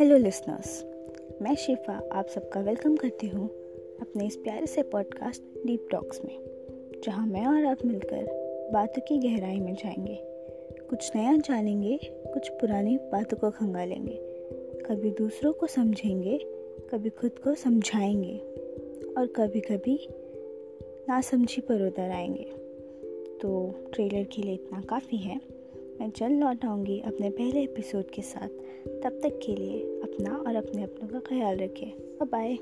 Hello listeners मैं शिफा, आप सबका वेलकम करती हूँ अपने इस प्यारे से पॉडकास्ट डीप टॉक्स में, जहाँ मैं और आप मिलकर बातों की गहराई में जाएँगे। कुछ नया जानेंगे, कुछ पुरानी बातों को खंगालेंगे। कभी दूसरों को समझेंगे, कभी खुद को समझाएँगे और कभी कभी नासमझी पर उतर आएँगे। तो ट्रेलर के लिए इतना काफ़ी है। मैं जल्द लौट आऊँगी अपने पहले एपिसोड के साथ। तब तक के लिए अपना और अपने अपनों का ख्याल रखें। बाय